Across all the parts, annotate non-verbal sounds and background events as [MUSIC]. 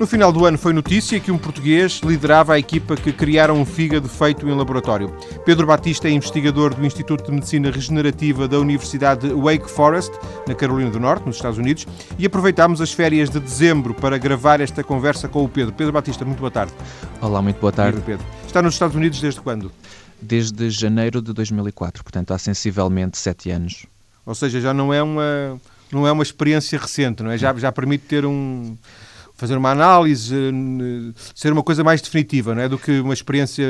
No final do ano foi notícia que um português liderava a equipa que criaram um fígado feito em laboratório. Pedro Batista é investigador do Instituto de Medicina Regenerativa da Universidade de Wake Forest, na Carolina do Norte, nos Estados Unidos, e aproveitámos as férias de dezembro para gravar esta conversa com o Pedro. Pedro Batista, muito boa tarde. Olá, muito boa tarde. Pedro. Está nos Estados Unidos desde quando? Desde janeiro de 2004, portanto há sensivelmente sete anos. Ou seja, já não é uma, não é uma experiência recente, não é? Já, já permite ter um fazer uma análise, ser uma coisa mais definitiva, não é? Do que uma experiência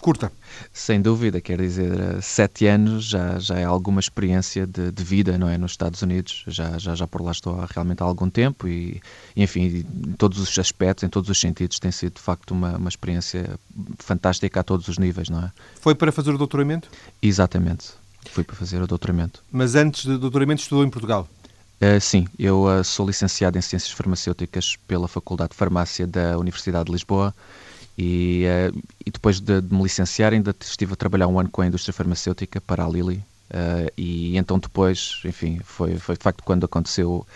curta. Sem dúvida, quer dizer, sete anos já, já é alguma experiência de, de, vida, não é? Nos Estados Unidos, já, já, já por lá estou há realmente há algum tempo e, enfim, em todos os aspectos, em todos os sentidos, tem sido de facto uma, uma experiência fantástica a todos os níveis, não é? Foi para fazer o doutoramento? Exatamente, fui para fazer o doutoramento. Mas antes do doutoramento estudou em Portugal? Uh, sim, eu uh, sou licenciado em Ciências Farmacêuticas pela Faculdade de Farmácia da Universidade de Lisboa e, uh, e depois de, de, me licenciar ainda estive a trabalhar um ano com a indústria farmacêutica para a Lilly e então depois, enfim, foi, foi de facto quando aconteceu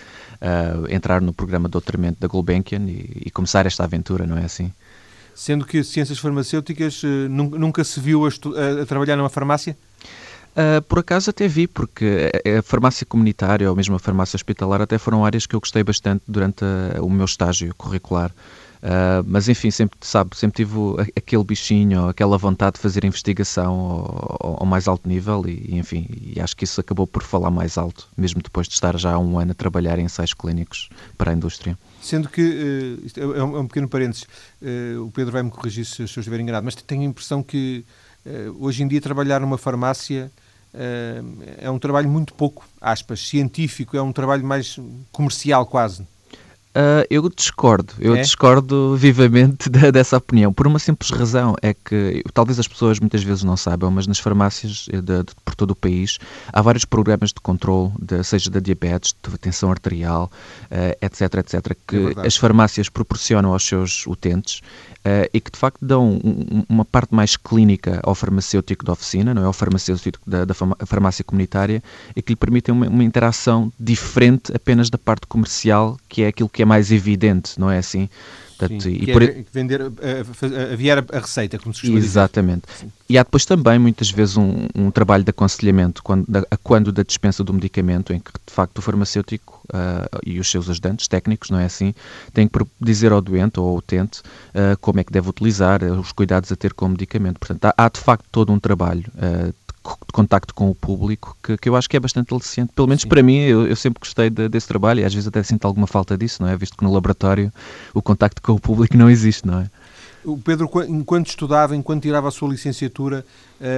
entrar no programa de doutoramento da Gulbenkian e, e, começar esta aventura, não é assim? Sendo que Ciências Farmacêuticas nunca se viu a, a trabalhar numa farmácia? Uh, por acaso até vi, porque a, farmácia comunitária ou mesmo a farmácia hospitalar até foram áreas que eu gostei bastante durante a, o meu estágio curricular. Uh, mas enfim, sempre, sabe, sempre tive aquele bichinho, aquela vontade de fazer investigação ao, ao, mais alto nível e, enfim, e acho que isso acabou por falar mais alto, mesmo depois de estar já há um ano a trabalhar em ensaios clínicos para a indústria. Sendo que, uh, é um, é um pequeno parênteses, uh, o Pedro vai-me corrigir se, se eu estiver enganado, mas tenho a impressão que hoje em dia trabalhar numa farmácia eh, é um trabalho muito pouco, aspas, científico, é um trabalho mais comercial quase. Uh, eu discordo, eu é? discordo vivamente [LAUGHS] de, dessa opinião, por uma simples razão, é que talvez as pessoas muitas vezes não saibam, mas nas farmácias de, de, por todo o país há vários programas de controle, de, seja da diabetes, de tensão arterial, uh, etc, etc, que é as farmácias proporcionam aos seus utentes uh, e que de facto dão um, uma parte mais clínica ao farmacêutico da oficina, não é? ao farmacêutico da, da farmácia comunitária, e que lhe permitem uma, uma, interação diferente apenas da parte comercial, que é aquilo que é mais evidente, não é assim? Portanto, Sim, e por... é vender, aviar a, a, receita, como se costuma Exatamente. E há depois também, muitas vezes, um, um trabalho de aconselhamento quando da, a quando da dispensa do medicamento, em que, de facto, o farmacêutico uh, e os seus ajudantes técnicos, não é assim, têm que dizer ao doente ou ao utente uh, como é que deve utilizar, uh, os cuidados a ter com o medicamento. Portanto, há, há de facto todo um trabalho de contacto com o público que, que eu acho que é bastante aliciente. Pelo menos Sim. para mim, eu, eu sempre gostei de, desse trabalho e às vezes até sinto alguma falta disso, não é? Visto que no laboratório o contacto com o público não existe, não é? O Pedro, enquanto estudava, enquanto tirava a sua licenciatura,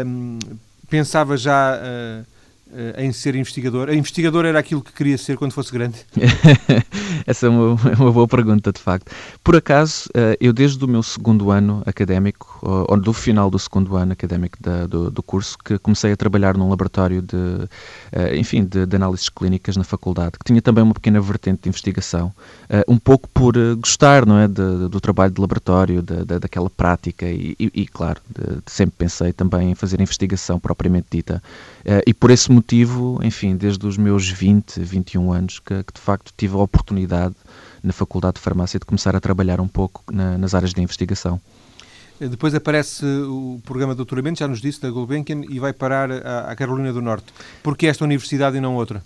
hum, pensava já. Uh, em ser investigador? A investigador era aquilo que queria ser quando fosse grande? [LAUGHS] Essa é uma, uma, boa pergunta, de facto. Por acaso, uh, eu desde o meu segundo ano académico, ou, do final do segundo ano académico da, do, do, curso, que comecei a trabalhar num laboratório de, uh, enfim, de, de, análises clínicas na faculdade, que tinha também uma pequena vertente de investigação, um pouco por gostar, não é, de, do trabalho de laboratório, daquela prática e, e claro, sempre pensei também em fazer investigação propriamente dita. e por esse motivo, enfim, desde os meus 20, 21 anos, que, que de facto tive a oportunidade na Faculdade de Farmácia de começar a trabalhar um pouco na, nas áreas de investigação. Depois aparece o programa de doutoramento, já nos disse, da Gulbenkian, e vai parar à, Carolina do Norte. Por que esta universidade e não outra?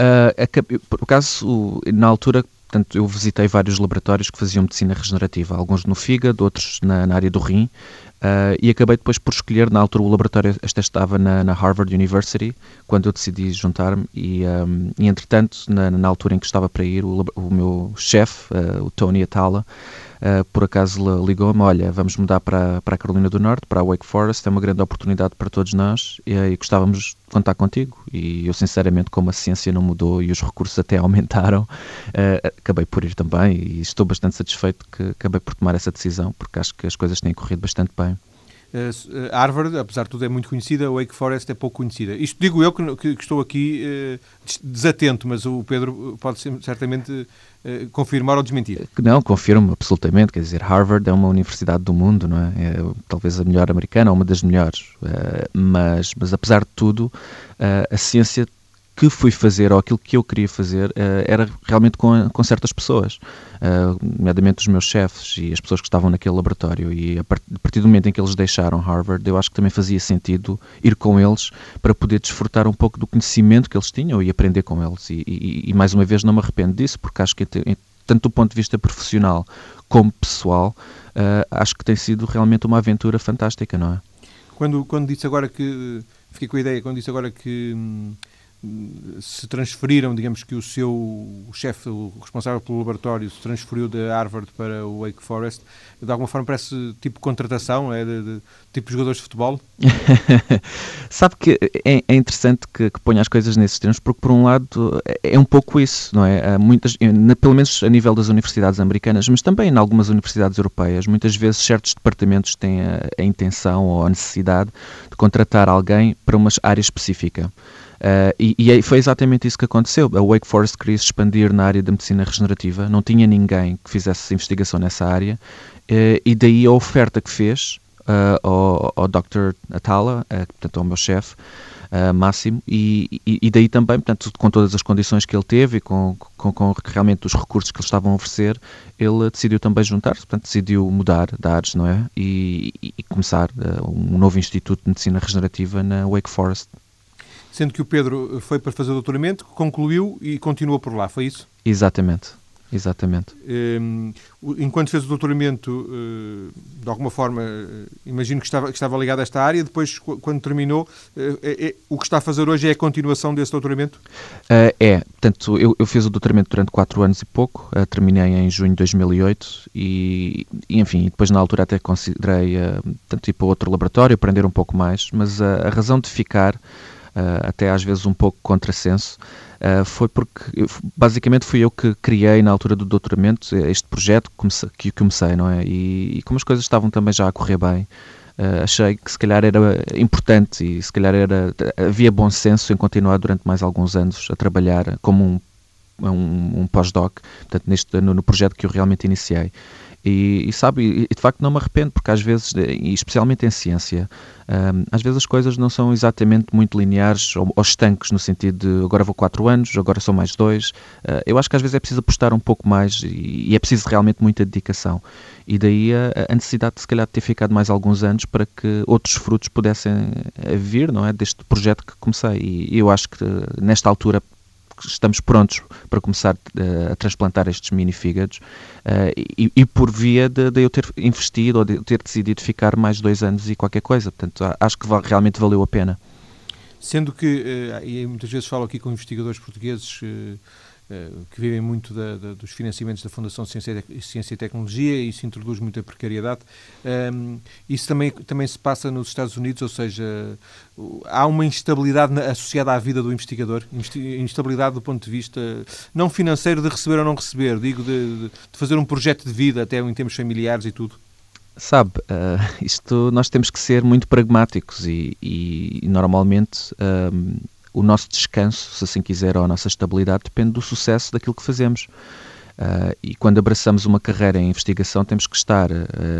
Uh, por acaso, na altura, portanto, eu visitei vários laboratórios que faziam medicina regenerativa, alguns no fígado, outros na, na área do rim, Uh, e acabei depois por escolher, na altura o laboratório este estava na, na Harvard University, quando eu decidi juntar-me, e, um, e entretanto, na, na, altura em que estava para ir, o, o meu chefe, uh, o Tony Atala, uh, por acaso ligou-me, olha, vamos mudar para, para a Carolina do Norte, para a Wake Forest, é uma grande oportunidade para todos nós, e, e gostávamos de contar contigo, e eu sinceramente, como a ciência não mudou e os recursos até [LAUGHS] aumentaram, acabei por ir também, e estou bastante satisfeito que acabei por tomar essa decisão, porque acho que as coisas têm corrido bastante bem. Uh, Harvard, apesar de tudo, é muito conhecida, Wake Forest é pouco conhecida. Isto digo eu que, que, que estou aqui uh, desatento, mas o Pedro pode certamente uh, confirmar ou desmentir. Não, confirmo absolutamente. Quer dizer, Harvard é uma universidade do mundo, não é? é talvez a melhor americana, ou uma das melhores. mas, mas apesar de tudo, a ciência que fui fazer ou aquilo que eu queria fazer uh, era realmente com, com certas pessoas, uh, nomeadamente os meus chefes e as pessoas que estavam naquele laboratório. E a, part a partir do momento em que eles deixaram Harvard, eu acho que também fazia sentido ir com eles para poder desfrutar um pouco do conhecimento que eles tinham e aprender com eles. E, e, e mais uma vez não me arrependo disso, porque acho que tanto do ponto de vista profissional como pessoal, uh, acho que tem sido realmente uma aventura fantástica, não é? Quando, quando disse agora que, fiquei com a ideia, quando disse agora que hum, se transferiram, digamos que o seu chefe, o responsável pelo laboratório, se transferiu de Harvard para o Wake Forest, de alguma forma parece tipo contratação, é de, de tipo jogadores de futebol? [LAUGHS] Sabe que é, é interessante que, que ponha as coisas nesses termos, porque por um lado é, é um pouco isso, não é? Há muitas, pelo menos a nível das universidades americanas, mas também em algumas universidades europeias, muitas vezes certos departamentos têm a, a intenção ou a necessidade de contratar alguém para uma área específica. Uh, e, e, foi exatamente isso que aconteceu. A Wake Forest queria expandir na área da medicina regenerativa, não tinha ninguém que fizesse investigação nessa área, uh, e daí a oferta que fez uh, ao, ao Dr. Atala, portanto ao meu chefe, Máximo, e, e, e, daí também, portanto, com todas as condições que ele teve e com, com, com realmente os recursos que eles estavam a oferecer, ele decidiu também juntar-se, portanto, decidiu mudar de áreas, não é? E, e começar um novo Instituto de Medicina Regenerativa na Wake Forest sendo que o Pedro foi para fazer o doutoramento, concluiu e continuou por lá, foi isso? Exatamente. Exatamente. Um, enquanto fez o doutoramento, uh, de alguma forma, uh, imagino que estava, que estava ligado a esta área, depois, quando terminou, é, é, o que está a fazer hoje é a continuação desse doutoramento? é, portanto, eu, eu, fiz o doutoramento durante 4 anos e pouco, terminei em junho de 2008 e, e, enfim, depois na altura até considerei, tanto ir para outro laboratório, aprender um pouco mais, mas a razão de ficar até às vezes um pouco contrassenso, uh, foi porque basicamente fui eu que criei na altura do doutoramento este projeto que comecei, não é? E, e como as coisas estavam também já a correr bem, uh, achei que se calhar era importante e se calhar era, havia bom senso em continuar durante mais alguns anos a trabalhar como um um, um pós-doc, portanto, neste, no, no, projeto que eu realmente iniciei. E, e sabe, e, de facto não me arrependo, porque às vezes, e especialmente em ciência, um, às vezes as coisas não são exatamente muito lineares ou, ou estanques, no sentido de agora vou 4 anos, agora são mais 2. Uh, eu acho que às vezes é preciso apostar um pouco mais e, e é preciso realmente muita dedicação. E daí a, a, necessidade de se calhar de ter ficado mais alguns anos para que outros frutos pudessem eh, vir, não é? Deste projeto que comecei. E eu acho que nesta altura estamos prontos para começar uh, a transplantar estes mini fígados uh, e, e, por via de, de, eu ter investido ou de ter decidido ficar mais dois anos e qualquer coisa. Portanto, acho que realmente valeu a pena. Sendo que, uh, e muitas vezes falo aqui com investigadores portugueses eh, que vivem muito da, da, dos financiamentos da Fundação Ciência, Ciência e Tecnologia e isso introduz muita precariedade. Um, isso também, também se passa nos Estados Unidos, ou seja, há uma instabilidade associada à vida do investigador, instabilidade do ponto de vista não financeiro de receber ou não receber, digo de, de fazer um projeto de vida até em termos familiares e tudo. Sabe, uh, isto nós temos que ser muito pragmáticos e, e normalmente o nosso descanso, se assim quiser, ou a nossa estabilidade depende do sucesso daquilo que fazemos. Uh, e quando abraçamos uma carreira em investigação, temos que estar uh,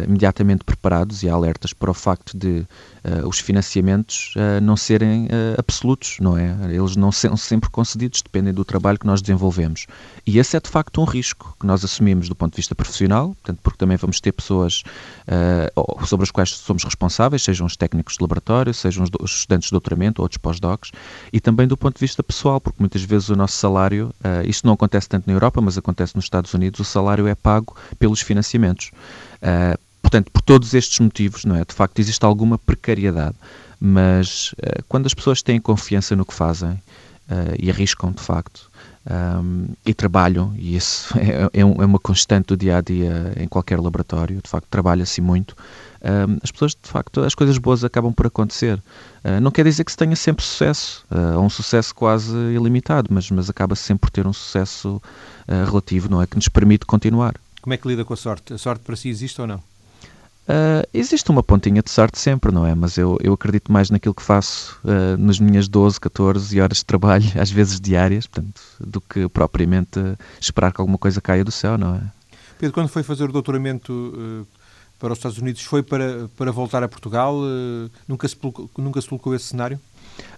imediatamente preparados e alertas para o facto de uh, os financiamentos não serem absolutos, não é? Eles não são sempre concedidos, dependem do trabalho que nós desenvolvemos. E esse é de facto um risco que nós assumimos do ponto de vista profissional, portanto, porque também vamos ter pessoas sobre as quais somos responsáveis, sejam os técnicos de laboratório, sejam os, os estudantes de doutoramento ou outros pós-docs, e também do ponto de vista pessoal, porque muitas vezes o nosso salário, isto não acontece tanto na Europa, mas acontece nos Estados Unidos, o salário é pago pelos financiamentos. Uh, portanto, por todos estes motivos, não é? De facto, existe alguma precariedade, mas uh, quando as pessoas têm confiança no que fazem uh, e arriscam, de facto, um, e trabalham, e isso [LAUGHS] é, é, é, uma constante do dia a dia em qualquer laboratório, de facto, trabalha-se muito. Um, as pessoas, de facto, as coisas boas acabam por acontecer. Uh, não quer dizer que se tenha sempre sucesso, uh, um sucesso quase ilimitado, mas, mas acaba -se sempre por ter um sucesso uh, relativo, não é? Que nos permite continuar. Como é que lida com a sorte? A sorte para si existe ou não? Uh, existe uma pontinha de sorte sempre, não é? Mas eu, eu acredito mais naquilo que faço uh, nas minhas 12, 14 horas de trabalho, [LAUGHS] às vezes diárias, portanto, do que propriamente esperar que alguma coisa caia do céu, não é? Pedro, quando foi fazer o doutoramento uh, para os Estados Unidos, foi para, para voltar a Portugal? nunca, se, nunca se colocou esse cenário?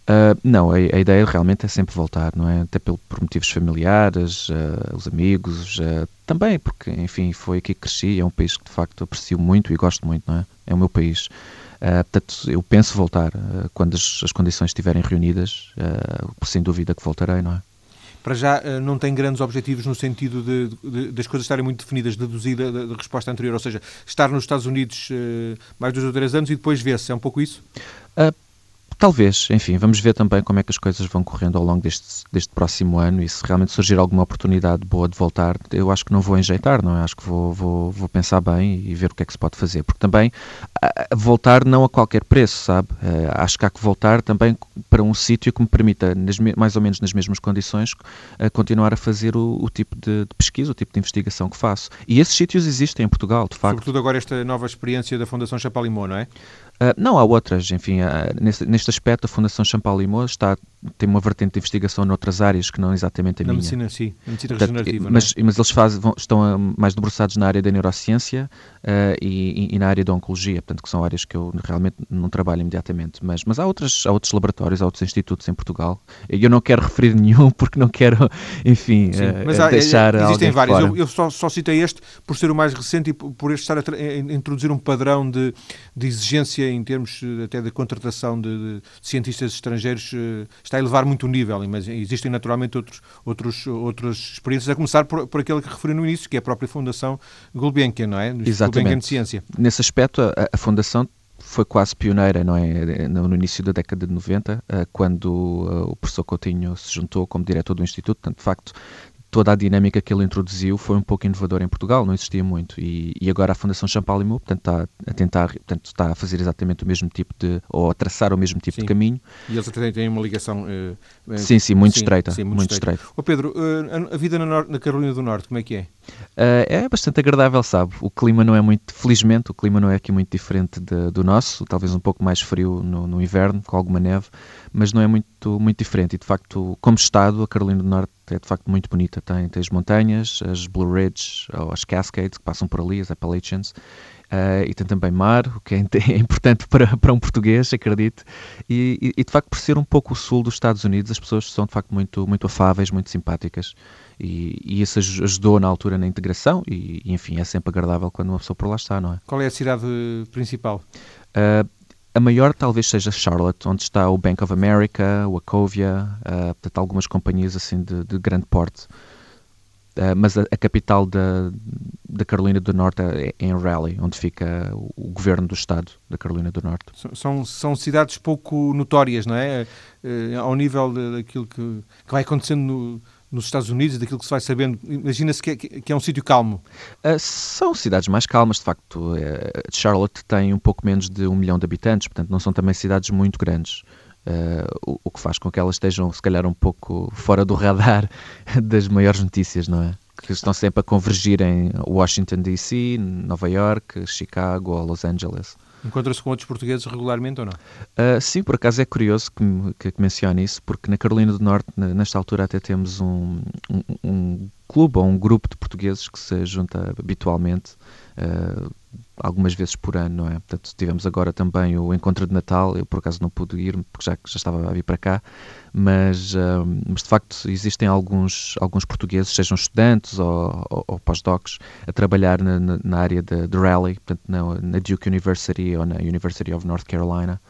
Uh, não, a, a, ideia realmente é sempre voltar, não é? Até pelo, por motivos familiares, uh, os amigos, uh, também porque, enfim, foi aqui que cresci, é um país que de facto aprecio muito e gosto muito, não é? É o meu país. portanto, eu penso voltar quando as, as, condições estiverem reunidas, sem dúvida que voltarei, não é? Para já não tem grandes objetivos no sentido de, de, das coisas estarem muito definidas, deduzida da, da, resposta anterior, ou seja, estar nos Estados Unidos mais dois ou três anos e depois ver-se, é um pouco isso? Talvez, enfim, vamos ver também como é que as coisas vão correndo ao longo deste, deste próximo ano e se realmente surgir alguma oportunidade boa de voltar, eu acho que não vou enjeitar, não é? Acho que vou, vou, vou pensar bem e ver o que é que se pode fazer, porque também voltar não a qualquer preço, sabe? Uh, acho que há que voltar também para um sítio que me permita, mais ou menos nas mesmas condições, uh, continuar a fazer o, o tipo de, de, pesquisa, o tipo de investigação que faço. E esses sítios existem em Portugal, de facto. Sobretudo agora esta nova experiência da Fundação Chapalimau, não é? Uh, não, há outras, enfim, uh, neste, neste, aspecto a Fundação Champalimau está tem uma vertente de investigação noutras áreas que não exatamente a na minha. Medicina, sim, na medicina regenerativa. Mas, é? mas eles fazem, vão, estão a, mais debruçados na área da neurociência uh, e, e, na área da oncologia, portanto, que são áreas que eu realmente não trabalho imediatamente. Mas, mas há, outras, há outros laboratórios, há outros institutos em Portugal. Eu não quero [LAUGHS] referir nenhum porque não quero, enfim, sim, uh, mas há, deixar. Existem vários. Eu, eu só, só, citei este por ser o mais recente e por este estar a, a introduzir um padrão de, de, exigência em termos eh, até de contratação de, de cientistas estrangeiros, uh, está a elevar muito o nível mas existem naturalmente outros, outros, outras experiências, a começar por, por aquele que referi no início, que é a própria Fundação Gulbenkian, não é? Exatamente. Gulbenkian de Ciência. Nesse aspecto, a, a Fundação foi quase pioneira não é? no início da década de 90, eh, quando eh, o professor Coutinho se juntou como diretor do Instituto. Portanto, de facto, toda a dinâmica que ele introduziu foi um pouco inovadora em Portugal, não existia muito. E, e agora a Fundação Champalimau, portanto, está a tentar, portanto, está a fazer exatamente o mesmo tipo de, ou a traçar o mesmo tipo sim. de caminho. E eles até têm uma ligação... Uh, sim, sim, muito sim, estreita. Sim, muito, muito estreita. estreita. Oh Pedro, uh, a vida na, na, Carolina do Norte, como é que é? Uh, é bastante agradável, sabe? O clima não é muito, felizmente, o clima não é aqui muito diferente de, do nosso, talvez um pouco mais frio no, no inverno, com alguma neve, mas não é muito, muito diferente. E, de facto, como estado, a Carolina do Norte é de facto muito bonita. Tem, tem as montanhas, as Blue Ridge, ou as Cascades, que passam por ali, as Appalachians, uh, e tem também mar, o que é, [LAUGHS] é, importante para, para um português, acredito. E, e, de facto, por ser um pouco o sul dos Estados Unidos, as pessoas são de facto muito, muito afáveis, muito simpáticas. E, e isso ajudou na altura na integração, e, e, enfim, é sempre agradável quando uma pessoa por lá está, não é? Qual é a cidade principal? Uh, a maior talvez seja Charlotte, onde está o Bank of America, o Wachovia, uh, portanto, algumas companhias assim de, de grande porte. Uh, mas a, a, capital da, da Carolina do Norte é, é em Raleigh, onde fica o, o, governo do estado da Carolina do Norte. São, são cidades pouco notórias, não é? Uh, ao nível daquilo que, que vai acontecendo no, nos Estados Unidos, daquilo que se vai sabendo? Imagina-se que, é, que, é um sítio calmo. Uh, são cidades mais calmas, de facto. Uh, Charlotte tem um pouco menos de um milhão de habitantes, portanto não são também cidades muito grandes. Uh, o, o, que faz com que elas estejam, se calhar, um pouco fora do radar [LAUGHS] das maiores notícias, não é? Que estão sempre a convergir em Washington DC, Nova York, Chicago ou Los Angeles. Encontra-se com outros portugueses regularmente ou não? Uh, sim, por acaso é curioso que, que, mencione isso, porque na Carolina do Norte, nesta altura, até temos um, um, um clube ou um grupo de portugueses que se junta habitualmente. Uh, algumas vezes por ano, não é? Portanto, tivemos agora também o encontro de Natal, eu por acaso não pude ir, porque já, já estava a vir para cá, mas, uh, mas de facto existem alguns, alguns portugueses, sejam estudantes ou, ou, ou pós-docs, a trabalhar na, na, na área de, de Raleigh, portanto, na, na, Duke University ou na University of North Carolina.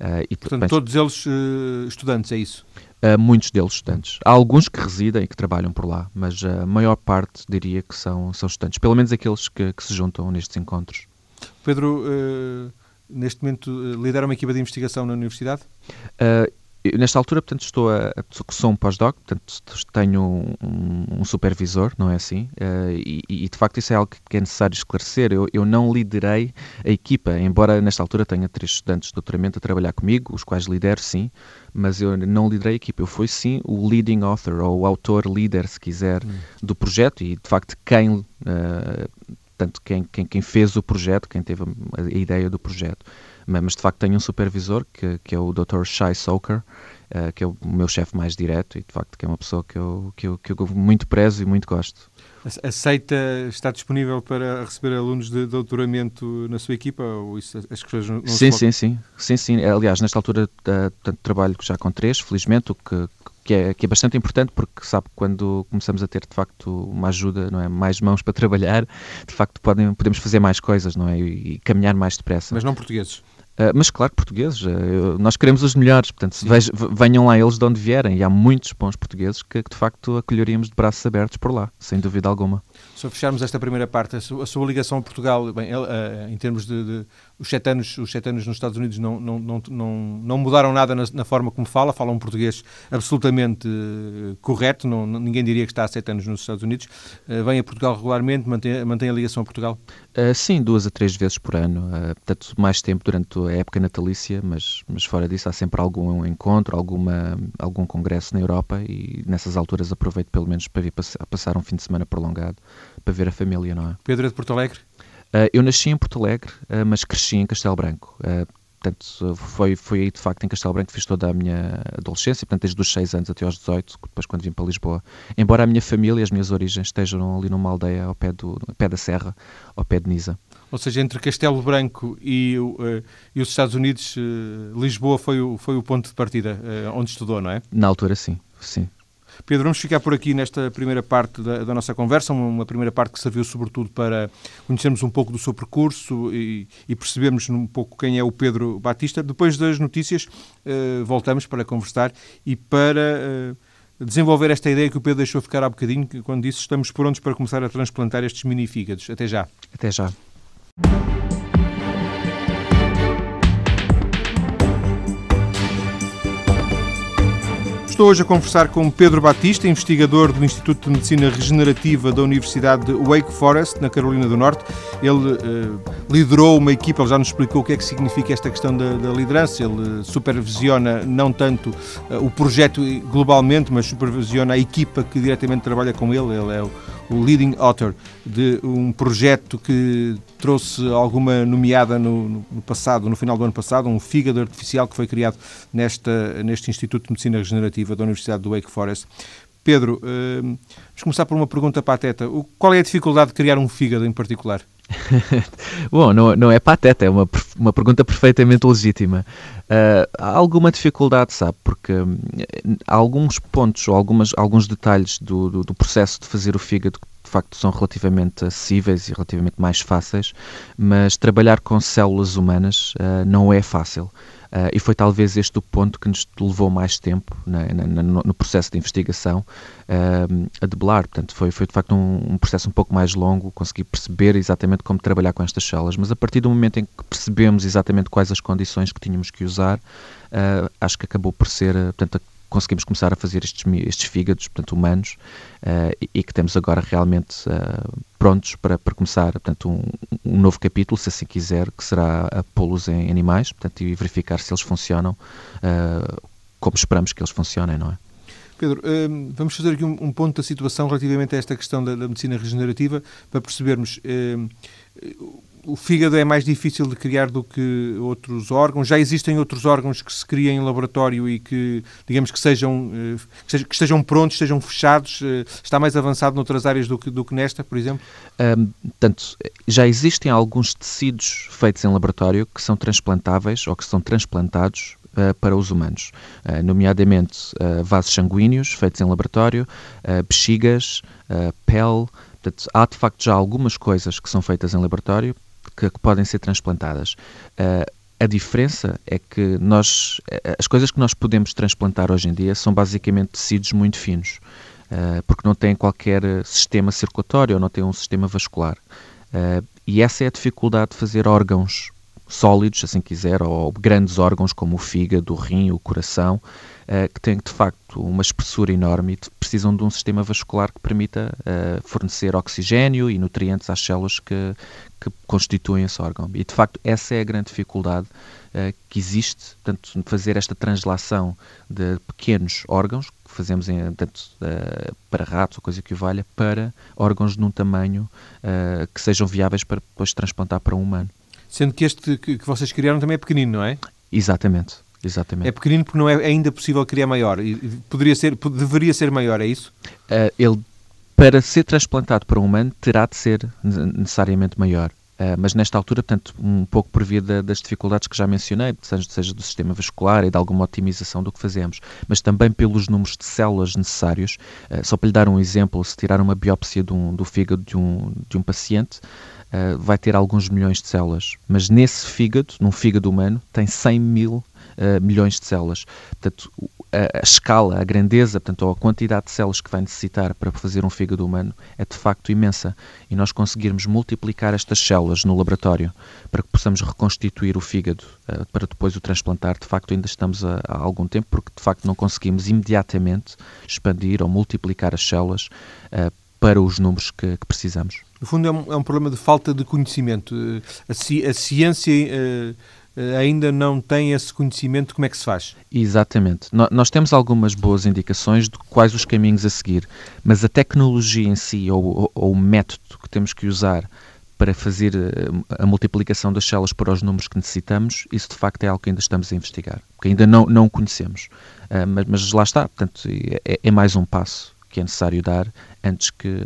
Uh, e, portanto, todos eles uh, estudantes, é isso? Uh, muitos deles estudantes. Há alguns que residem e que trabalham por lá, mas a maior parte diria que são, são estudantes, pelo menos aqueles que, que se juntam nestes encontros. Pedro, uh, neste momento uh, lidera uma equipa de investigação na universidade? Nesta altura, portanto, estou a, sou um pós-doc, portanto, tenho um, um, supervisor, não é assim? Uh, e, e, de facto isso é algo que é necessário esclarecer. Eu, eu não liderei a equipa, embora nesta altura tenha três estudantes de doutoramento a trabalhar comigo, os quais lidero, sim, mas eu não liderei a equipa. Eu fui, sim, o leading author, ou o autor líder, se quiser, hum. do projeto e, de facto, quem. Uh, tanto quem, quem, quem fez o projeto, quem teve a, a ideia do projeto mas de facto tenho um supervisor que, que é o Dr. Shai Soker, uh, que é o meu chefe mais direto e de facto que é uma pessoa que eu, que eu, que eu muito prezo e muito gosto. Aceita, está disponível para receber alunos de doutoramento na sua equipa ou isso, as coisas não sim, sim, sim, sim, sim. Aliás, nesta altura uh, trabalho já com três, felizmente, o que, que é, que é bastante importante porque sabe quando começamos a ter de facto uma ajuda, não é, mais mãos para [LAUGHS] trabalhar, de facto podem, podemos fazer mais coisas, não é, e, e caminhar mais depressa. Mas não portugueses. Uh, mas claro, portugueses, uh, nós queremos os melhores, portanto, vej, venham lá eles de onde vierem, e há muitos bons portugueses que, que, de facto acolheríamos de braços abertos por lá, sem dúvida alguma. Se fecharmos esta primeira parte, a sua, a sua ligação a Portugal, bem, uh, em termos de, de, os sete anos, os sete anos nos Estados Unidos não, não, não, não, não mudaram nada na, na, forma como fala, fala um português absolutamente correto, não, ninguém diria que está há sete anos nos Estados Unidos, vem a Portugal regularmente, mantém, mantém a ligação a Portugal? sim, duas a três vezes por ano, portanto, mais tempo durante a época natalícia, mas, mas fora disso há sempre algum encontro, alguma, algum congresso na Europa e nessas alturas aproveito pelo menos para vir passar um fim de semana prolongado para ver a família, não é? Pedro é de Porto Alegre? Uh, eu nasci em Porto Alegre, uh, mas cresci em Castelo Branco. Uh, portanto, foi, foi aí de facto em Castelo Branco que fiz toda a minha adolescência, portanto, desde os 6 anos até aos 18, depois quando vim para Lisboa. Embora a minha família, as minhas origens estejam ali numa aldeia ao pé, do, ao pé da Serra, ao pé de Nisa ou seja, entre Castelo Branco e, uh, e os Estados Unidos, uh, Lisboa foi o, foi o ponto de partida uh, onde estudou, não é? Na altura, sim, sim. Pedro, vamos ficar por aqui nesta primeira parte da, da, nossa conversa, uma primeira parte que serviu sobretudo para conhecermos um pouco do seu percurso e, e percebermos um pouco quem é o Pedro Batista. Depois das notícias, voltamos para conversar e para desenvolver esta ideia que o Pedro deixou ficar há bocadinho, quando disse estamos prontos para começar a transplantar estes minifígados. Até já. Até já. Estou hoje a conversar com Pedro Batista, investigador do Instituto de Medicina Regenerativa da Universidade de Wake Forest, na Carolina do Norte. Ele uh, liderou uma equipa, ele já nos explicou o que é que significa esta questão da, da liderança. Ele supervisiona não tanto uh, o projeto globalmente, mas supervisiona a equipa que diretamente trabalha com ele. Ele é o o leading author de um projeto que trouxe alguma nomeada no, no, passado, no final do ano passado, um fígado artificial que foi criado nesta, neste Instituto de Medicina Regenerativa da Universidade do Wake Forest. Pedro, uh, vamos começar por uma pergunta pateta. O, qual é a dificuldade de criar um fígado em particular? [LAUGHS] Bom, não, não é pateta, é uma, uma pergunta perfeitamente legítima. Uh, há alguma dificuldade, sabe? Porque hum, há alguns pontos ou algumas, alguns detalhes do, do, do, processo de fazer o fígado que de facto são relativamente acessíveis e relativamente mais fáceis, mas trabalhar com células humanas uh, não é fácil. Uh, e foi talvez este o ponto que nos levou mais tempo na, na, no processo de investigação uh, a debelar. Portanto, foi, foi de facto um, um, processo um pouco mais longo, consegui perceber exatamente como trabalhar com estas células, mas a partir do momento em que percebemos exatamente quais as condições que tínhamos que usar, uh, acho que acabou por ser, portanto, conseguimos começar a fazer estes, estes fígados, portanto, humanos, uh, e, que temos agora realmente uh, prontos para, para começar, portanto, um, um, novo capítulo, se assim quiser, que será a pô-los em animais, portanto, e verificar se eles funcionam uh, como esperamos que eles funcionem, não é? Pedro, vamos fazer aqui um, ponto da situação relativamente a esta questão da, medicina regenerativa para percebermos o fígado é mais difícil de criar do que outros órgãos. Já existem outros órgãos que se criem em laboratório e que, digamos, que sejam eh, que estejam prontos, estejam fechados. Está mais avançado noutras áreas do que, do que nesta, por exemplo? Um, portanto, já existem alguns tecidos feitos em laboratório que são transplantáveis ou que são transplantados para os humanos, uh, nomeadamente uh, vasos sanguíneos feitos em laboratório, bexigas, pele. Portanto, há de facto já algumas coisas que são feitas em laboratório que, que podem ser transplantadas. A diferença é que nós, eh, as coisas que nós podemos transplantar hoje em dia são basicamente tecidos muito finos, porque não têm qualquer sistema circulatório ou não têm um sistema vascular. E essa é a dificuldade de fazer órgãos sólidos, assim quiser, ou grandes órgãos como o fígado, o rim, o coração, uh, que têm de facto uma espessura enorme e precisam de um sistema vascular que permita uh, fornecer oxigênio e nutrientes às células que, que constituem esse órgão. E de facto essa é a grande dificuldade uh, que existe, portanto, fazer esta translação de pequenos órgãos que fazemos em, tanto, para ratos ou coisa que o valha, para órgãos num tamanho que sejam viáveis para depois transplantar para um humano. Sendo que este que vocês criaram também é pequenino, não é? Exatamente. exatamente. É pequenino porque não é ainda possível criar maior. Poderia ser, deveria ser maior, é isso? Uh, ele, para ser transplantado para um humano, terá de ser necessariamente maior. Uh, mas nesta altura, portanto, um pouco por via da, das dificuldades que já mencionei, seja, do sistema vascular e de alguma otimização do que fazemos, mas também pelos números de células necessários. Uh, só para lhe dar um exemplo, se tirar uma biópsia um, do fígado de um, de um paciente, uh, vai ter alguns milhões de células, mas nesse fígado, num fígado humano, tem 100 mil milhões de células. Portanto, a, a, escala, a grandeza, portanto, a quantidade de células que vai necessitar para fazer um fígado humano é de facto imensa. E nós conseguirmos multiplicar estas células no laboratório para que possamos reconstituir o fígado uh, para depois o transplantar, de facto ainda estamos a, a, algum tempo, porque de facto não conseguimos imediatamente expandir ou multiplicar as células uh, para os números que, que precisamos. No fundo, é um, é um, problema de falta de conhecimento. Eh, a, ci, a ciência. Eh, ainda não tem esse conhecimento de como é que se faz. Exatamente. nós temos algumas boas indicações de quais os caminhos a seguir, mas a tecnologia em si, ou, ou, o método que temos que usar para fazer eh, a multiplicação das células para os números que necessitamos, isso de facto é algo que ainda estamos a investigar, que ainda não, não conhecemos. Uh, mas, mas, lá está, portanto, é, é mais um passo que é necessário dar antes que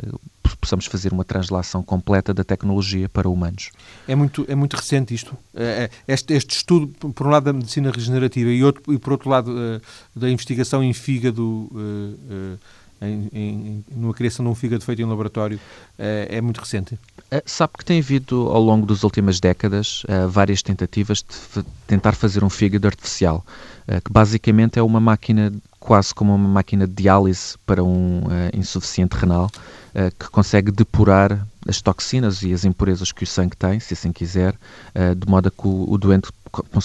possamos fazer uma translação completa da tecnologia para humanos. É muito, é muito recente isto. É, é, este, este estudo, por um lado, da medicina regenerativa e, outro, e por outro lado, eh, da investigação em fígado. Eh, eh, em, em, numa criação de um fígado feito em laboratório é muito recente? Sabe que tem havido ao longo das últimas décadas várias tentativas de tentar fazer um fígado artificial, que basicamente é uma máquina quase como uma máquina de diálise para um insuficiente renal, uh, que consegue depurar as toxinas e as impurezas que o sangue tem, se assim quiser, uh, de modo a que o, o doente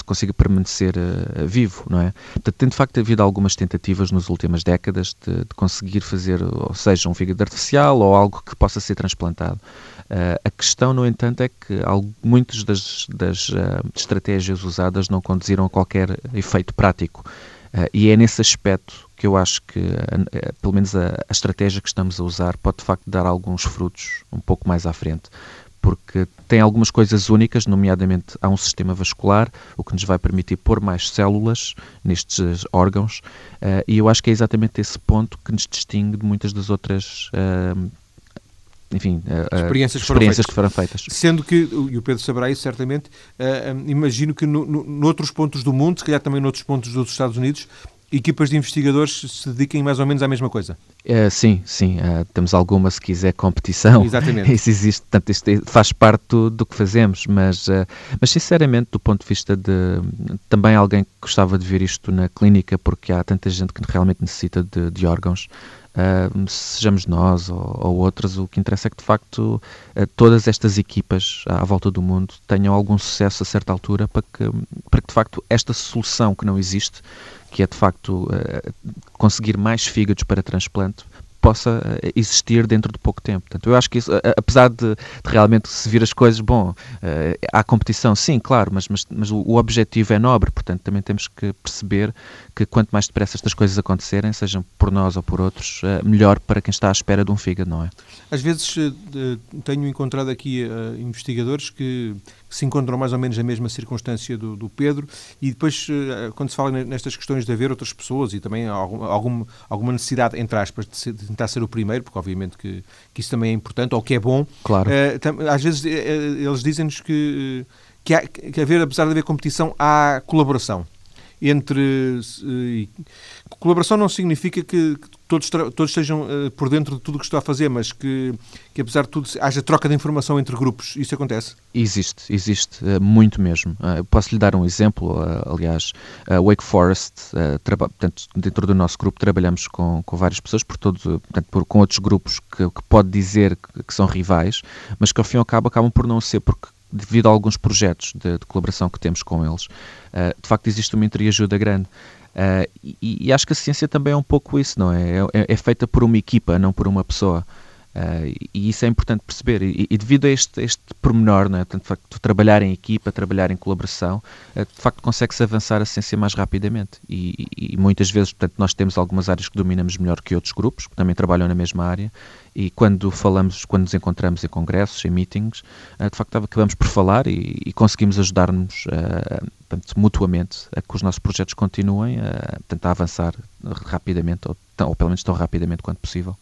consiga permanecer uh, vivo, não é? Portanto, tem de facto havido algumas tentativas nas últimas décadas de, de, conseguir fazer, ou seja, um fígado artificial ou algo que possa ser transplantado. Uh, a questão, no entanto, é que muitas das, das estratégias usadas não conduziram a qualquer efeito prático. E é nesse aspecto que eu acho que, pelo menos a, a, estratégia que estamos a usar, pode de facto dar alguns frutos um pouco mais à frente. Porque tem algumas coisas únicas, nomeadamente há um sistema vascular, o que nos vai permitir pôr mais células nestes órgãos, uh, e eu acho que é exatamente esse ponto que nos distingue de muitas das outras uh, enfim, uh, experiências, experiências que foram feitas. Sendo que, e o Pedro saberá isso certamente, um, imagino que no, no, noutros pontos do mundo, se calhar também noutros pontos dos Estados Unidos, equipas de investigadores se dediquem mais ou menos à mesma coisa. Uh, sim, sim. Uh, temos alguma, se quiser, competição. Exatamente. [LAUGHS] Isso existe, portanto, isto é, faz parte do, do que fazemos, mas, uh, mas sinceramente, do ponto de vista de também alguém que gostava de ver isto na clínica, porque há tanta gente que realmente necessita de, de órgãos. Uh, sejamos nós ou, ou outras, o que interessa é que de facto uh, todas estas equipas à, volta do mundo tenham algum sucesso a certa altura para que, para que de facto esta solução que não existe que é de facto uh, conseguir mais fígados para transplante, possa eh, existir dentro de pouco tempo. Portanto, eu acho que isso, apesar de, de realmente se vir as coisas, bom, uh, há competição, sim, claro, mas, mas, mas o, objetivo é nobre, portanto, também temos que perceber que quanto mais depressa estas coisas acontecerem, sejam por nós ou por outros, uh, melhor para quem está à espera de um fígado, não é? Às vezes uh, tenho encontrado aqui investigadores que se encontram mais ou menos na mesma circunstância do, do Pedro e depois, quando se fala nestas questões de haver outras pessoas e também algum, alguma necessidade, entre aspas, de, ser, de tentar ser o primeiro, porque obviamente que, que isso também é importante, ou que é bom. Claro. Às vezes eles dizem-nos que, que, há, que haver, apesar de haver competição, há colaboração entre. Uh, colaboração não significa que, todos, todos estejam uh, por dentro de tudo o que está a fazer, mas que, que, apesar de tudo, haja troca de informação entre grupos. Isso acontece? Existe, existe, uh, muito mesmo. posso lhe dar um exemplo, aliás. Wake Forest, portanto, dentro do nosso grupo, trabalhamos com, com várias pessoas, por todo, portanto, por, com outros grupos que, que pode dizer que, que, são rivais, mas que ao fim e ao cabo acabam por não ser, porque devido a alguns projetos de, de colaboração que temos com eles, uh, de facto existe uma entreajuda grande. Uh, e, e, acho que a ciência também é um pouco isso, não é? É, é? é, feita por uma equipa, não por uma pessoa. Uh, e isso é importante perceber. E, e devido a este, este pormenor, né, de facto, trabalhar em equipa, trabalhar em colaboração, uh, de facto consegue-se avançar a ciência mais rapidamente. E, e, e, muitas vezes, portanto, nós temos algumas áreas que dominamos melhor que outros grupos, que também trabalham na mesma área, e quando falamos, quando nos encontramos em congressos, em meetings, uh, de facto acabamos por falar e, conseguimos ajudar-nos mutuamente a que os nossos projetos continuem a, a avançar rapidamente, ou, ou pelo menos tão rapidamente quanto possível.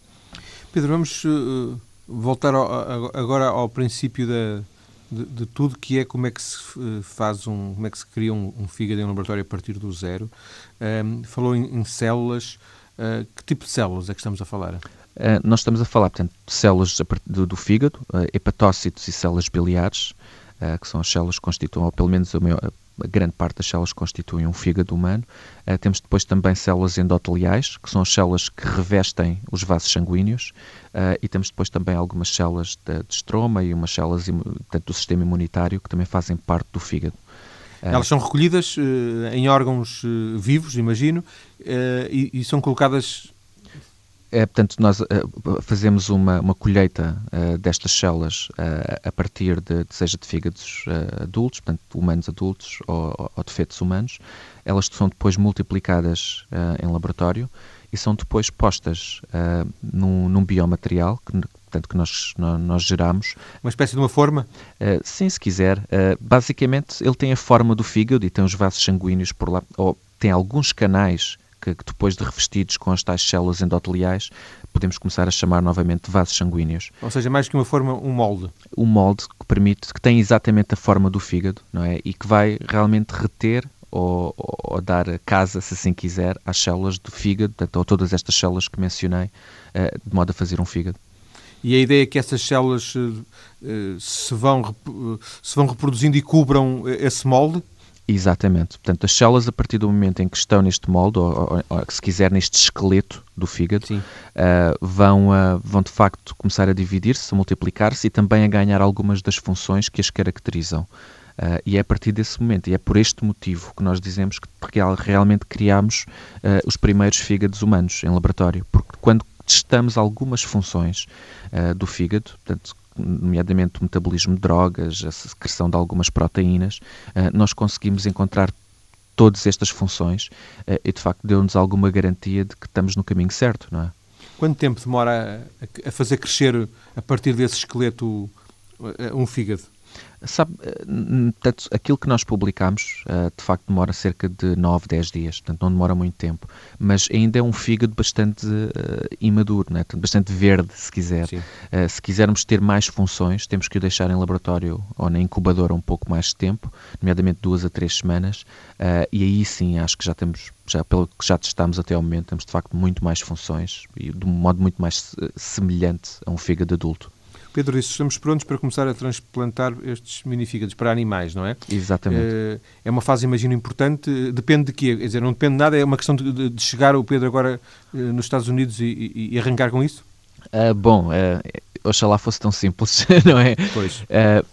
Pedro, vamos uh, voltar ao, agora ao princípio da, de, de, tudo que é como é que se eh, faz um, como é que se cria um, um fígado em um laboratório a partir do zero. Um, falou em, em células. Uh, que tipo de células é que estamos a falar? Uh, nós estamos a falar, portanto, de células do, do fígado, hepatócitos e células biliares, que são as células que constituem, ou pelo menos a, maior, grande parte das células constituem um fígado humano. Uh, temos depois também células endoteliais, que são as células que revestem os vasos sanguíneos, uh, e temos depois também algumas células de, de estroma e umas células do sistema imunitário que também fazem parte do fígado. Eh, Elas são recolhidas em órgãos vivos, imagino, e, e são colocadas é, portanto, nós uh, fazemos uma, uma colheita uh, destas células uh, a partir de, seja de fígados adultos, portanto, humanos adultos ou, ou, de fetos humanos. Elas são depois multiplicadas em laboratório e são depois postas num, num, biomaterial que, portanto, que nós, nós, nós, geramos. Uma espécie de uma forma? sim, se quiser. basicamente, ele tem a forma do fígado e tem os vasos sanguíneos por lá, ou tem alguns canais que, que, depois de revestidos com as tais células endoteliais, podemos começar a chamar novamente de vasos sanguíneos. Ou seja, mais que uma forma, um molde. Um molde que permite, que tem exatamente a forma do fígado, não é? E que vai realmente reter ou, ou, dar casa, se assim quiser, às células do fígado, portanto, ou todas estas células que mencionei, uh, de modo a fazer um fígado. E a ideia é que essas células uh, se, vão, se vão reproduzindo e cubram esse molde? Exatamente. Portanto, as células, a partir do momento em que estão neste molde, ou, ou, ou se quiser, neste esqueleto do fígado, uh, vão, uh, vão de facto começar a dividir-se, a multiplicar-se e também a ganhar algumas das funções que as caracterizam. Uh, e é a partir desse momento, e é por este motivo que nós dizemos que realmente criámos os primeiros fígados humanos em laboratório, porque quando testamos algumas funções do fígado, portanto, nomeadamente o metabolismo de drogas, a secreção de algumas proteínas, eh, nós conseguimos encontrar todas estas funções eh, e de facto deu-nos alguma garantia de que estamos no caminho certo, não é? Quanto tempo demora a fazer crescer a partir desse esqueleto eh, um fígado? Sabe, eh, portanto, aquilo que nós publicamos, uh, de facto, demora cerca de 9, 10 dias, portanto, não demora muito tempo, mas ainda é um fígado bastante uh, imaduro, né? bastante verde, se quiser. Se quisermos ter mais funções, temos que o deixar em laboratório ou na incubadora um pouco mais de tempo, nomeadamente duas a três semanas, e aí sim acho que já temos, já, pelo que já testamos até ao momento, temos de facto muito mais funções e de um modo muito mais semelhante a um fígado adulto. Pedro disse, estamos prontos para começar a transplantar estes minifígados para animais, não é? Exatamente. Eh, é uma fase, imagino, importante. Depende de quê? Quer dizer, não depende de nada, é uma questão de, de chegar o Pedro agora eh, nos Estados Unidos e, e, arrancar com isso? Uh, bom, uh, oxalá fosse tão simples, [LAUGHS] não é? Pois. Uh,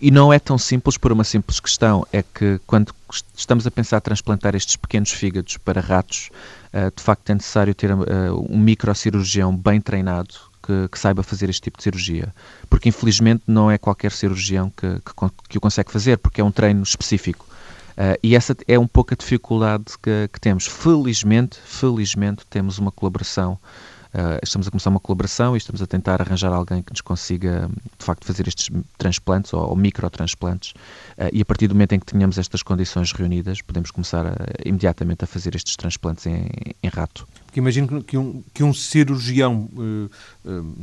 e não é tão simples por uma simples questão, é que quando estamos a pensar transplantar estes pequenos fígados para ratos, de facto é necessário ter um microcirurgião bem treinado que, que, saiba fazer este tipo de cirurgia. Porque, infelizmente, não é qualquer cirurgião que, que, que o consegue fazer, porque é um treino específico. Uh, e essa é um pouco a dificuldade que, temos. Felizmente, felizmente, temos uma colaboração Uh, estamos a começar uma colaboração e estamos a tentar arranjar alguém que nos consiga, de facto, fazer estes transplantes ou, ou microtransplantes. Uh, e a partir do momento em que tenhamos estas condições reunidas, podemos começar a, imediatamente a fazer estes transplantes em, em rato. Porque imagino que um, que um cirurgião uh,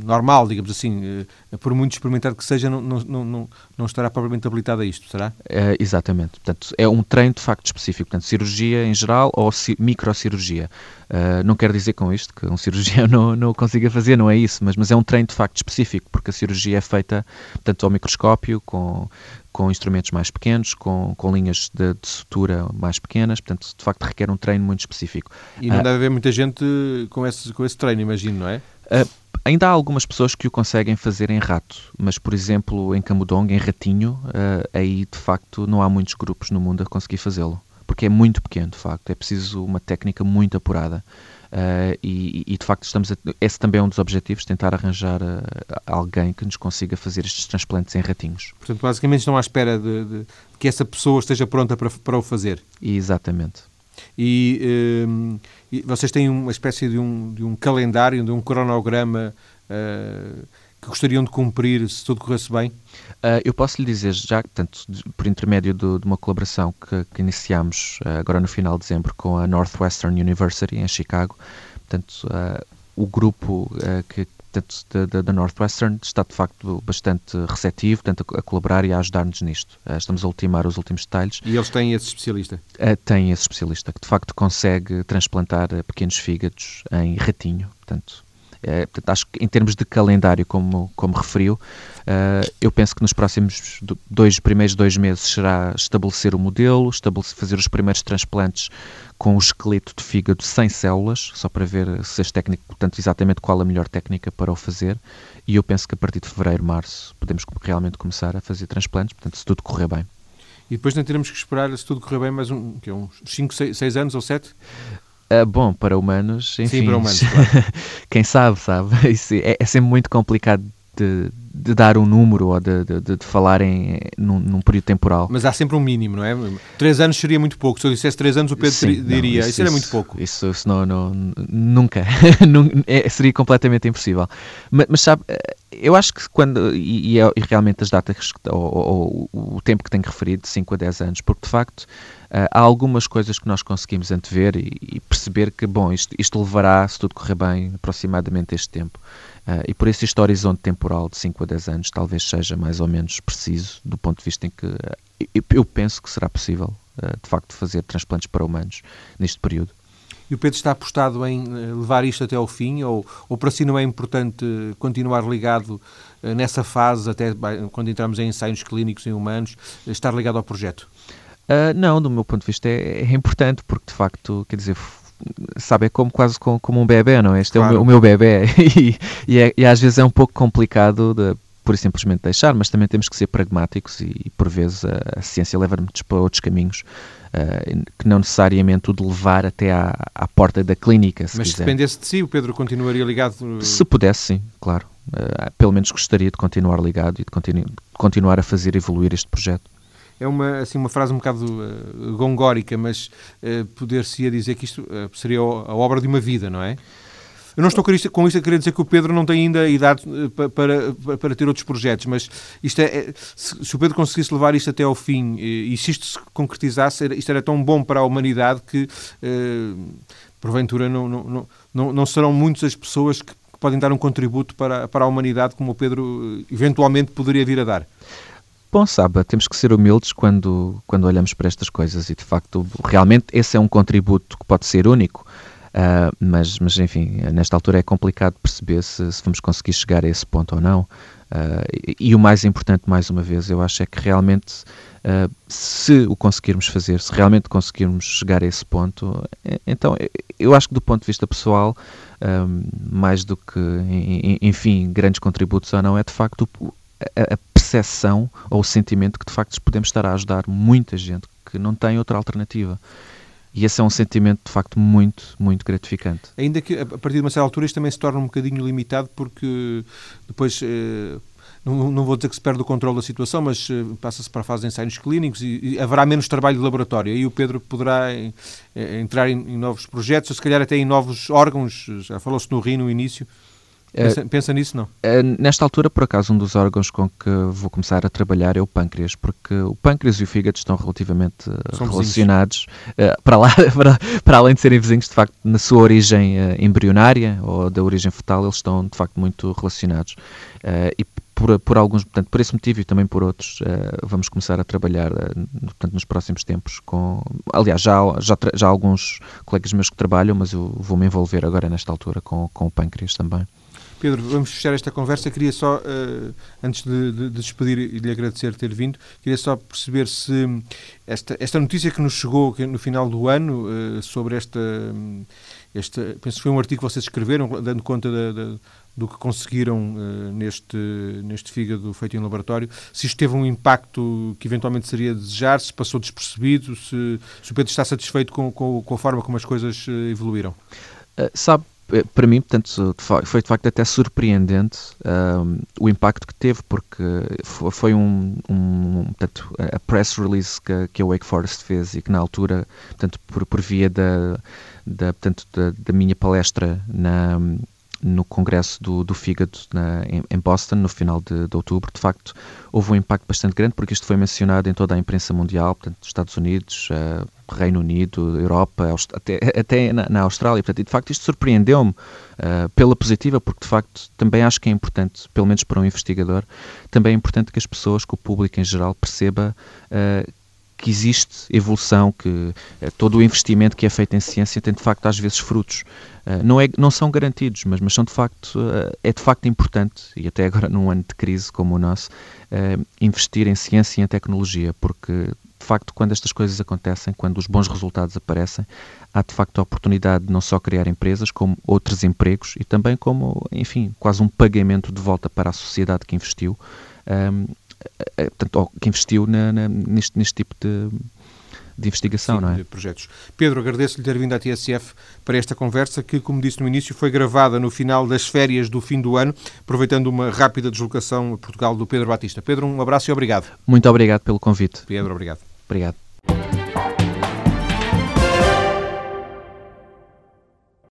normal, digamos assim, por muito experimentado que seja, não, não, não, não estará propriamente habilitado a isto, será? exatamente. Portanto, é um treino de facto específico. Portanto, cirurgia em geral ou microcirurgia. Uh, não quero dizer com isto que um [LAUGHS] cirurgião não, não consiga fazer, não é isso, mas, mas é um treino de facto específico, porque a cirurgia é feita tanto ao microscópio, com, com instrumentos mais pequenos, com, com linhas de, de, sutura mais pequenas, portanto, de facto requer um treino muito específico. E não uh, deve haver muita gente com esse, com esse treino, imagino, não é? Uh, ainda há algumas pessoas que o conseguem fazer em rato, mas, por exemplo, em camundongo, em ratinho, aí de facto não há muitos grupos no mundo a conseguir fazê-lo porque é muito pequeno, de facto. É preciso uma técnica muito apurada. Uh, e, e, de facto estamos a, esse também é um dos objetivos, tentar arranjar uh, alguém que nos consiga fazer estes transplantes em ratinhos. Portanto, basicamente estão à espera de, de que essa pessoa esteja pronta para, para o fazer. Exatamente. E, uh, e, vocês têm uma espécie de um, de um calendário, de um cronograma que gostariam de cumprir se tudo corresse bem? Uh, eu posso lhe dizer já, portanto, por intermédio do, de uma colaboração que, que iniciamos uh, agora no final de dezembro com a Northwestern University em Chicago, portanto, uh, o grupo que da Northwestern está de facto bastante receptivo, portanto, a, colaborar e a ajudar-nos nisto. estamos a ultimar os últimos detalhes. E eles têm esse especialista? tem esse especialista que de facto consegue transplantar pequenos fígados em ratinho, portanto, é, portanto, acho que em termos de calendário, como, como referiu, uh, eu penso que nos próximos dois primeiros dois meses será estabelecer o modelo, estabelecer, fazer os primeiros transplantes com o esqueleto de fígado sem células, só para ver se as técnicas, portanto, exatamente qual a melhor técnica para o fazer. E eu penso que a partir de fevereiro, março, podemos realmente começar a fazer transplantes, portanto, se tudo correr bem. E depois não teremos que esperar, se tudo correr bem, mais um, que é uns 5, 6 anos ou 7? Uh, bom, para humanos, enfim. Sim, para humanos, [LAUGHS] claro. quem sabe, sabe? [LAUGHS] É, é sempre muito complicado de, de, dar um número ou de, de, de falar em, num, num, período temporal. Mas há sempre um mínimo, não é? Três anos seria muito pouco. Se eu dissesse três anos, o Pedro Sim, diria, não, isso, isso, era muito pouco. Isso, isso não, não, nunca. [LAUGHS] é, seria completamente impossível. Mas, mas, sabe, eu acho que quando, e, e, é, e realmente as datas, ou, ou, ou, o tempo que tenho referido, de 5 a 10 anos, porque de facto há algumas coisas que nós conseguimos antever e, e perceber que, bom, isto, isto, levará, se tudo correr bem, aproximadamente este tempo. Uh, e por isso este horizonte temporal de 5 a 10 anos talvez seja mais ou menos preciso, do ponto de vista em que uh, eu, penso que será possível, de facto, fazer transplantes para humanos neste período. E o Pedro está apostado em levar isto até ao fim, ou, ou para si não é importante continuar ligado nessa fase, até quando entramos em ensaios clínicos em humanos, estar ligado ao projeto? Uh, não, do meu ponto de vista é, é, importante, porque de facto, quer dizer, sabe, é como quase como, como um bebê, não é? Este claro. é o meu, o meu bebê [LAUGHS] e, e, é, e, às vezes é um pouco complicado de por simplesmente deixar, mas também temos que ser pragmáticos e, e por vezes a, a ciência leva-nos para outros caminhos uh, que não necessariamente o de levar até à, à porta da clínica. Se mas quiser. se dependesse de si, o Pedro continuaria ligado? Se pudesse, sim, claro. Uh, pelo menos gostaria de continuar ligado e de continu continuar a fazer evoluir este projeto é uma, assim, uma frase um bocado uh, gongórica, mas uh, poder-se-ia dizer que isto uh, seria a obra de uma vida, não é? Eu não estou com isto, com isto a querer dizer que o Pedro não tem ainda idade para, para, para ter outros projetos, mas isto é, se, se, o Pedro conseguisse levar isto até ao fim e, e se isto se concretizasse, isto era tão bom para a humanidade que, porventura, não, não, não, não serão muitas as pessoas que podem dar um contributo para, para a humanidade como o Pedro eventualmente poderia vir a dar. Bom, sabe, temos que ser humildes quando, quando olhamos para estas coisas e, de facto, realmente esse é um contributo que pode ser único, uh, mas, mas, enfim, nesta altura é complicado perceber se, se vamos conseguir chegar a esse ponto ou não. Uh, e, e, o mais importante, mais uma vez, eu acho é que realmente, uh, se o conseguirmos fazer, se realmente conseguirmos chegar a esse ponto, então eu acho que do ponto de vista pessoal, mais do que, enfim, grandes contributos ou não, é de facto a, a percepção ou o sentimento que de facto podemos estar a ajudar muita gente que não tem outra alternativa. E esse é um sentimento de facto muito, muito gratificante. Ainda que a partir de uma certa altura isto também se torna um bocadinho limitado porque depois. Eh, não, não, vou dizer que se perde o controle da situação, mas eh, passa-se para a fase de ensaios clínicos e, e, haverá menos trabalho de laboratório. Aí o Pedro poderá eh, entrar em, em, novos projetos, ou se calhar até em novos órgãos. Já falou-se no RI no início. Pensa, uh, pensa, nisso, não? Uh, nesta altura, por acaso, um dos órgãos com que vou começar a trabalhar é o pâncreas, porque o pâncreas e o fígado estão relativamente uh, relacionados, para, lá, [LAUGHS] para, para, além de serem vizinhos, de facto, na sua origem embrionária ou da origem fetal, eles estão, de facto, muito relacionados. e por, por alguns, portanto, por esse motivo e também por outros, vamos começar a trabalhar, portanto, nos próximos tempos com... Aliás, já, já, já há alguns colegas meus que trabalham, mas eu vou me envolver agora, nesta altura, com, com o pâncreas também. Pedro, vamos fechar esta conversa. Queria só, uh, antes de, de, de, despedir e lhe agradecer ter vindo, queria só perceber se esta, esta notícia que nos chegou no final do ano uh, sobre esta, esta. Penso que foi um artigo que vocês escreveram, dando conta da, da, do que conseguiram uh, neste, neste fígado feito em laboratório, se isto teve um impacto que eventualmente seria desejar, se passou despercebido, se, se o Pedro está satisfeito com, com, com a forma como as coisas evoluíram. Uh, sabe, para mim, portanto, foi de facto até surpreendente um, o impacto que teve, porque foi um, um portanto, a press release que, que a Wake Forest fez e que na altura, portanto, por, por via da, da, portanto, da, da minha palestra na, no congresso do, do fígado na, em, em, Boston, no final de, de, outubro, de facto, houve um impacto bastante grande, porque isto foi mencionado em toda a imprensa mundial, portanto, Estados Unidos, uh, Reino Unido, Europa, até, até na, na Austrália, portanto, e de facto isto surpreendeu-me uh, pela positiva, porque de facto também acho que é importante, pelo menos para um investigador, também é importante que as pessoas, que o público em geral perceba uh, que existe evolução, que uh, todo o investimento que é feito em ciência tem de facto às vezes frutos. Uh, não, é, não são garantidos, mas, mas são de facto, uh, é de facto importante, e até [LAUGHS] agora num ano de crise como o nosso, investir em ciência e em tecnologia, porque de facto quando estas coisas acontecem, quando os bons resultados aparecem, há de facto a oportunidade de não só criar empresas, como outros empregos e também como, enfim, quase um pagamento de volta para a sociedade que investiu. Um, eh, portanto, que investiu na, na, neste, neste tipo de, de investigação, Sim, não é? De projetos. Pedro, agradeço-lhe ter vindo à TSF para esta conversa, que, como disse no início, foi gravada no final das férias do fim do ano, aproveitando uma rápida deslocação a Portugal do Pedro Batista. Pedro, um abraço e obrigado. Muito obrigado pelo convite. Pedro, obrigado. Obrigado.